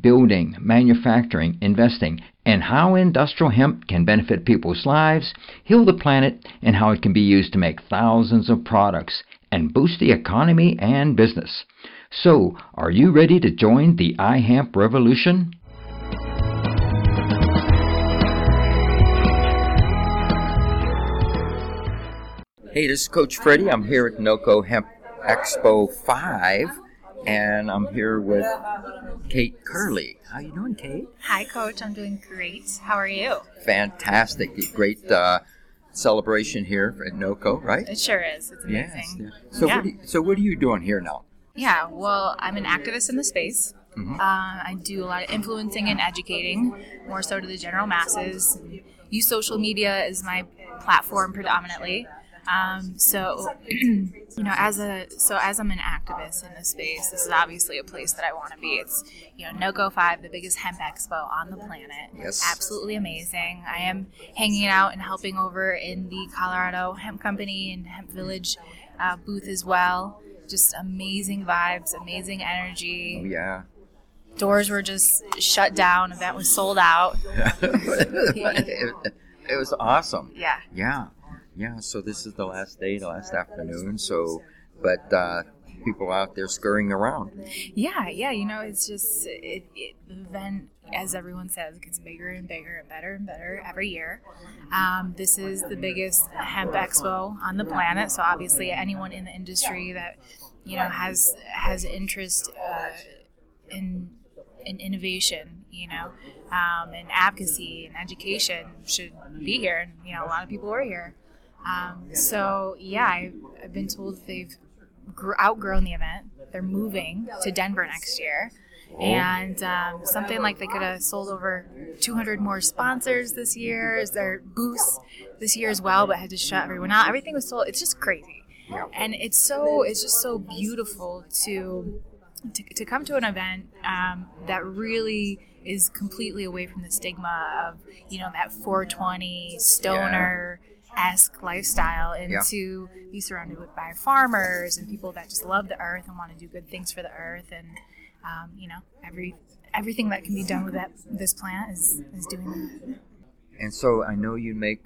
building, manufacturing, investing, and how industrial hemp can benefit people's lives, heal the planet, and how it can be used to make thousands of products and boost the economy and business. So, are you ready to join the iHemp revolution? Hey, this is Coach Freddie. I'm here at NOCO Hemp Expo 5 and I'm here with Kait Curley. How you doing, Kait? Hi, Coach. I'm doing great. How are you? Fantastic. Great uh, celebration here at NOCO, right? It sure is. It's amazing. Yes. So, yeah. what you, so what are you doing here now? Yeah, well, I'm an activist in the space. Mm-hmm. Uh, I do a lot of influencing and educating, more so to the general masses. Use social media as my platform predominantly. Um, so, you know, as a so as I'm an activist in this space, this is obviously a place that I want to be. It's you know NOCO Five, the biggest hemp expo on the planet. Yes, absolutely amazing. I am hanging out and helping over in the Colorado Hemp Company and Hemp Village uh, booth as well. Just amazing vibes, amazing energy. Oh, yeah. Doors were just shut down. Event was sold out. it, it was awesome. Yeah. Yeah yeah, so this is the last day, the last afternoon. So, but uh, people out there scurrying around. Yeah, yeah. You know, it's just it, it, then, as everyone says, gets bigger and bigger and better and better every year. Um, this is the biggest hemp expo on the planet. So obviously, anyone in the industry that you know has has interest uh, in in innovation, you know, um, and advocacy and education should be here. And you know, a lot of people are here. Um, so yeah, I, have been told they've gr- outgrown the event. They're moving to Denver next year. Oh. And um, something like they could have sold over 200 more sponsors this year as their booths this year as well, but had to shut everyone out. Everything was sold. It's just crazy, and it's so it's just so beautiful to to, to come to an event um, that really is completely away from the stigma of you know that 420 stoner. Yeah esque lifestyle and yeah. to be surrounded with by farmers and people that just love the earth and want to do good things for the earth and um, you know every everything that can be done with that this plant is is doing that. And so I know you make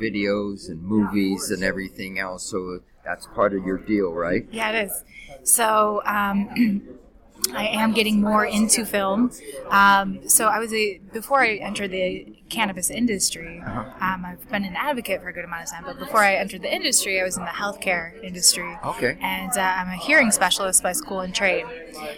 videos and movies and everything else, so that's part of your deal, right? Yeah, it is. So um, I am getting more into film. Um, so I was a before I entered the cannabis industry. Uh-huh. Um, I've been an advocate for a good amount of time, but before I entered the industry, I was in the healthcare industry. Okay. And uh, I'm a hearing specialist by school and trade,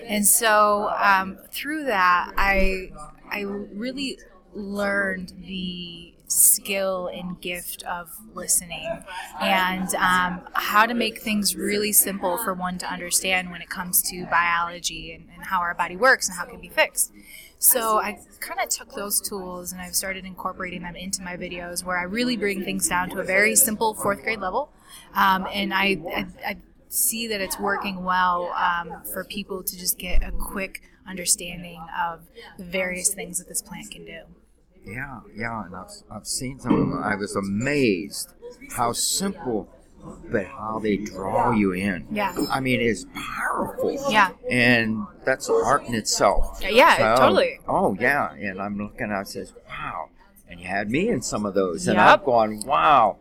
and so um, through that, I I really learned the skill and gift of listening and um, how to make things really simple for one to understand when it comes to biology and, and how our body works and how it can be fixed. So I kind of took those tools and I've started incorporating them into my videos where I really bring things down to a very simple fourth grade level. Um, and I, I, I, see that it's working well um, for people to just get a quick understanding of the various things that this plant can do. Yeah, yeah, and I've, I've seen some of them. I was amazed how simple, but how they draw you in. Yeah. I mean, it's powerful. Yeah. And that's art in itself. Yeah, totally. Oh, yeah. And I'm looking, I says, wow. And you had me in some of those. And yep. I'm going, wow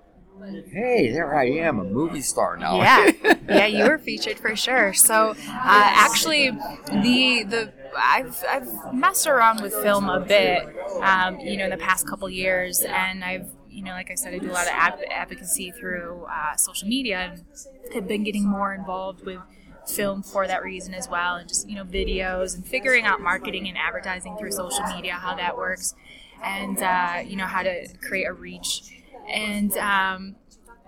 hey, there I am, a movie star now. Yeah, yeah, you were featured for sure. So, uh, actually, the the I've I've messed around with film a bit, um, you know, in the past couple years, and I've you know, like I said, I do a lot of advocacy through uh, social media, and have been getting more involved with film for that reason as well, and just you know, videos and figuring out marketing and advertising through social media, how that works, and uh, you know, how to create a reach. And um,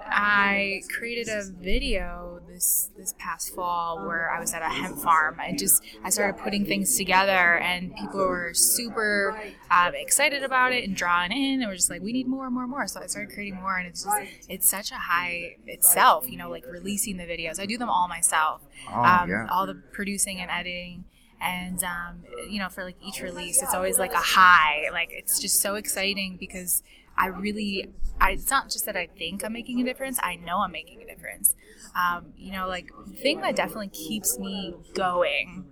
I created a video this this past fall where I was at a hemp farm. I just I started putting things together, and people were super um, excited about it and drawn in, and we're just like, we need more, more, more. So I started creating more, and it's just it's such a high itself, you know, like releasing the videos. I do them all myself, Oh, um, yeah. all the producing and editing. And um, you know, for like each release, it's always like a high. Like it's just so exciting because I really, I, it's not just that I think I'm making a difference. I know I'm making a difference. Um, you know, like the thing that definitely keeps me going.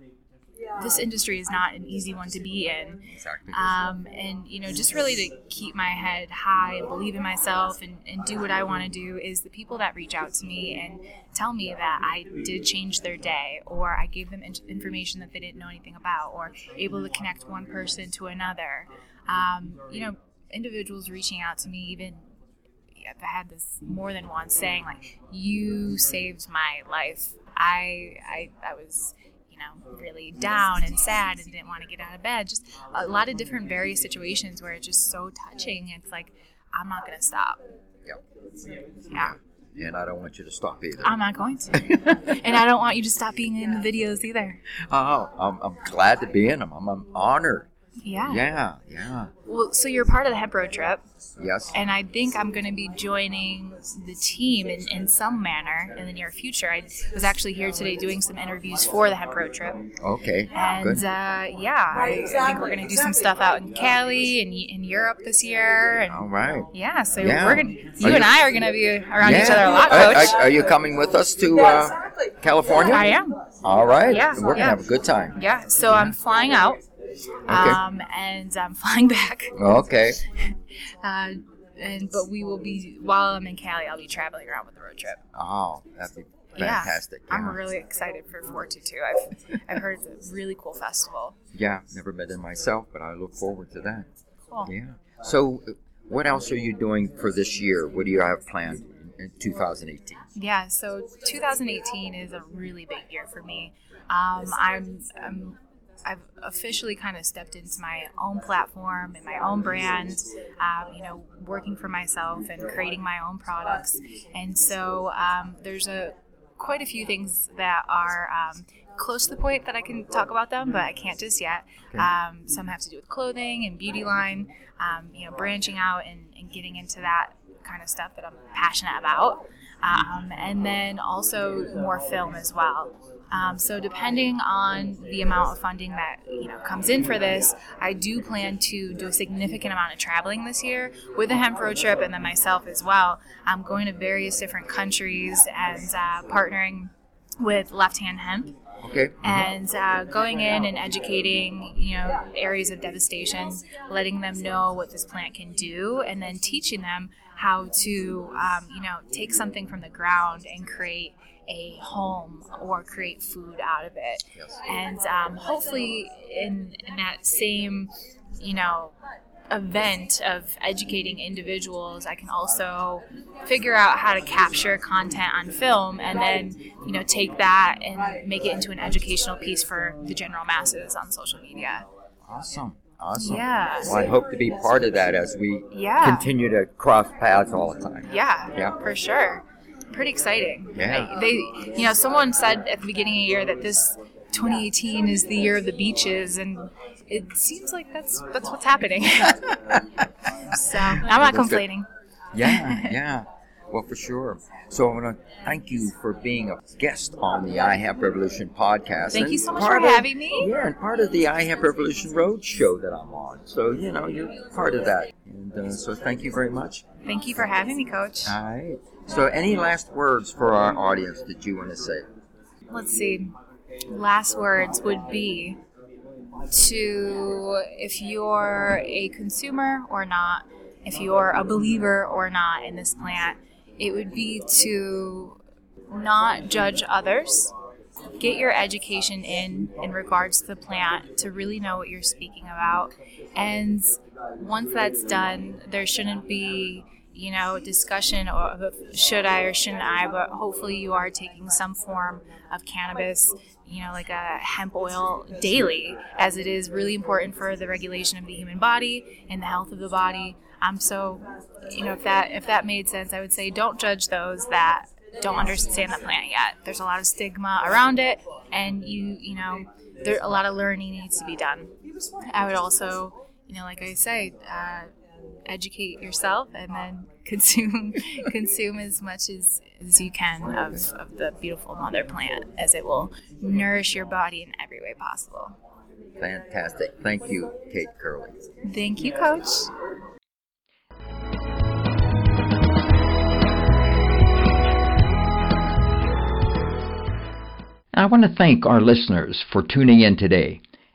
This industry is not an easy one to be in. Exactly. Um, and you know, just really to keep my head high and believe in myself and, and do what I want to do is the people that reach out to me and tell me that I did change their day or I gave them in- information that they didn't know anything about or able to connect one person to another. Um, you know, individuals reaching out to me even I've had this more than once saying like you saved my life. I I I was you know really down and sad and didn't want to get out of bed. Just a lot of different various situations where it's just so touching. It's like I'm not gonna stop. Yep. Yeah, And I don't want you to stop either. I'm not going to. and I don't want you to stop being in the videos either. oh, I'm, I'm glad to be in them. I'm, I'm honored. Yeah. Yeah, yeah. Well, so you're part of the Hemp Road trip. Yes. and I think I'm going to be joining the team in, in some manner in the near future. I was actually here today doing some interviews for the Hemp Road trip, Okay. and Good. uh, yeah, I, I think we're going to do some stuff out in Cali and in Europe this year, and All right. yeah, so Yeah. we're gonna, you and I are going to be around each other a lot, Are- Coach. Are, are you coming with us to uh, California? I am. All right. Yeah, We're going to yeah. have a good time. Yeah, so I'm flying out, um, and I'm flying back. Okay. Uh, and but we will be while I'm in Cali, I'll be traveling around with the road trip. Oh, that'd be Yeah. fantastic. I'm really excited for 422. I've I've heard it's a really cool festival. Yeah, never been there myself, but I look forward to that. Cool. Yeah. So, what else are you doing for this year? What do you have planned in, in 2018? Yeah, so 2018 is a really big year for me. Um, I'm, I'm I've officially kind of stepped into my own platform and my own brand. Um, you know, working for myself and creating my own products. And so um, there's a quite a few things that are um, close to the point that I can talk about them, but I can't just yet. Okay. Um, some have to do with clothing and beauty line. Um, you know, branching out and, and getting into that kind of stuff that I'm passionate about. Um, and then also more film as well. Um, so depending on the amount of funding that you know comes in for this, I do plan to do a significant amount of traveling this year with the hemp road trip and then myself as well. I'm going to various different countries and uh, partnering with Left Hand Hemp Okay. and uh, going in and educating you know areas of devastation letting them know what this plant can do and then teaching them how to um, you know take something from the ground and create a home or create food out of it Yes. and um, hopefully in, in that same you know event of educating individuals i can also figure out how to capture content on film and then you know take that and make it into an educational piece for the general masses on social media Awesome. Awesome. Yeah. Well, I hope to be part of that as we Yeah. continue to cross paths all the time. yeah Yeah. for sure pretty exciting Yeah. I- they you know someone said at the beginning of the year that this 2018 is the year of the beaches and it seems like that's that's what's happening so i'm not good. complaining Yeah, yeah. Well, for sure. So I want to thank you for being a guest on the iHemp Revolution podcast. Thank and you so much for of- having me. Yeah, and part of the iHemp Revolution Road show that I'm on. So, you know, you're part of that. And uh, so thank you very much. thank you for having me coach All right. So, any last words for our audience that you want to say? let's see last words would be to if you're a consumer or not if you're a believer or not in this plant it would be to not judge others. Get your education in in regards to the plant to really know what you're speaking about. And once that's done there shouldn't be you know, discussion of should I or shouldn't I, but hopefully you are taking some form of cannabis, you know, like a hemp oil daily, as it is really important for the regulation of the human body and the health of the body. Um, so, you know, if that if that made sense, I would say don't judge those that don't understand the plant yet. There's a lot of stigma around it, and you you know, there a lot of learning needs to be done. I would also, you know, like I say. Uh, educate yourself and then consume consume as much as, as you can of, of the beautiful mother plant as it will nourish your body in every way possible. Fantastic. Thank you, Kait Curley. Thank you, Coach. I want to thank our listeners for tuning in today.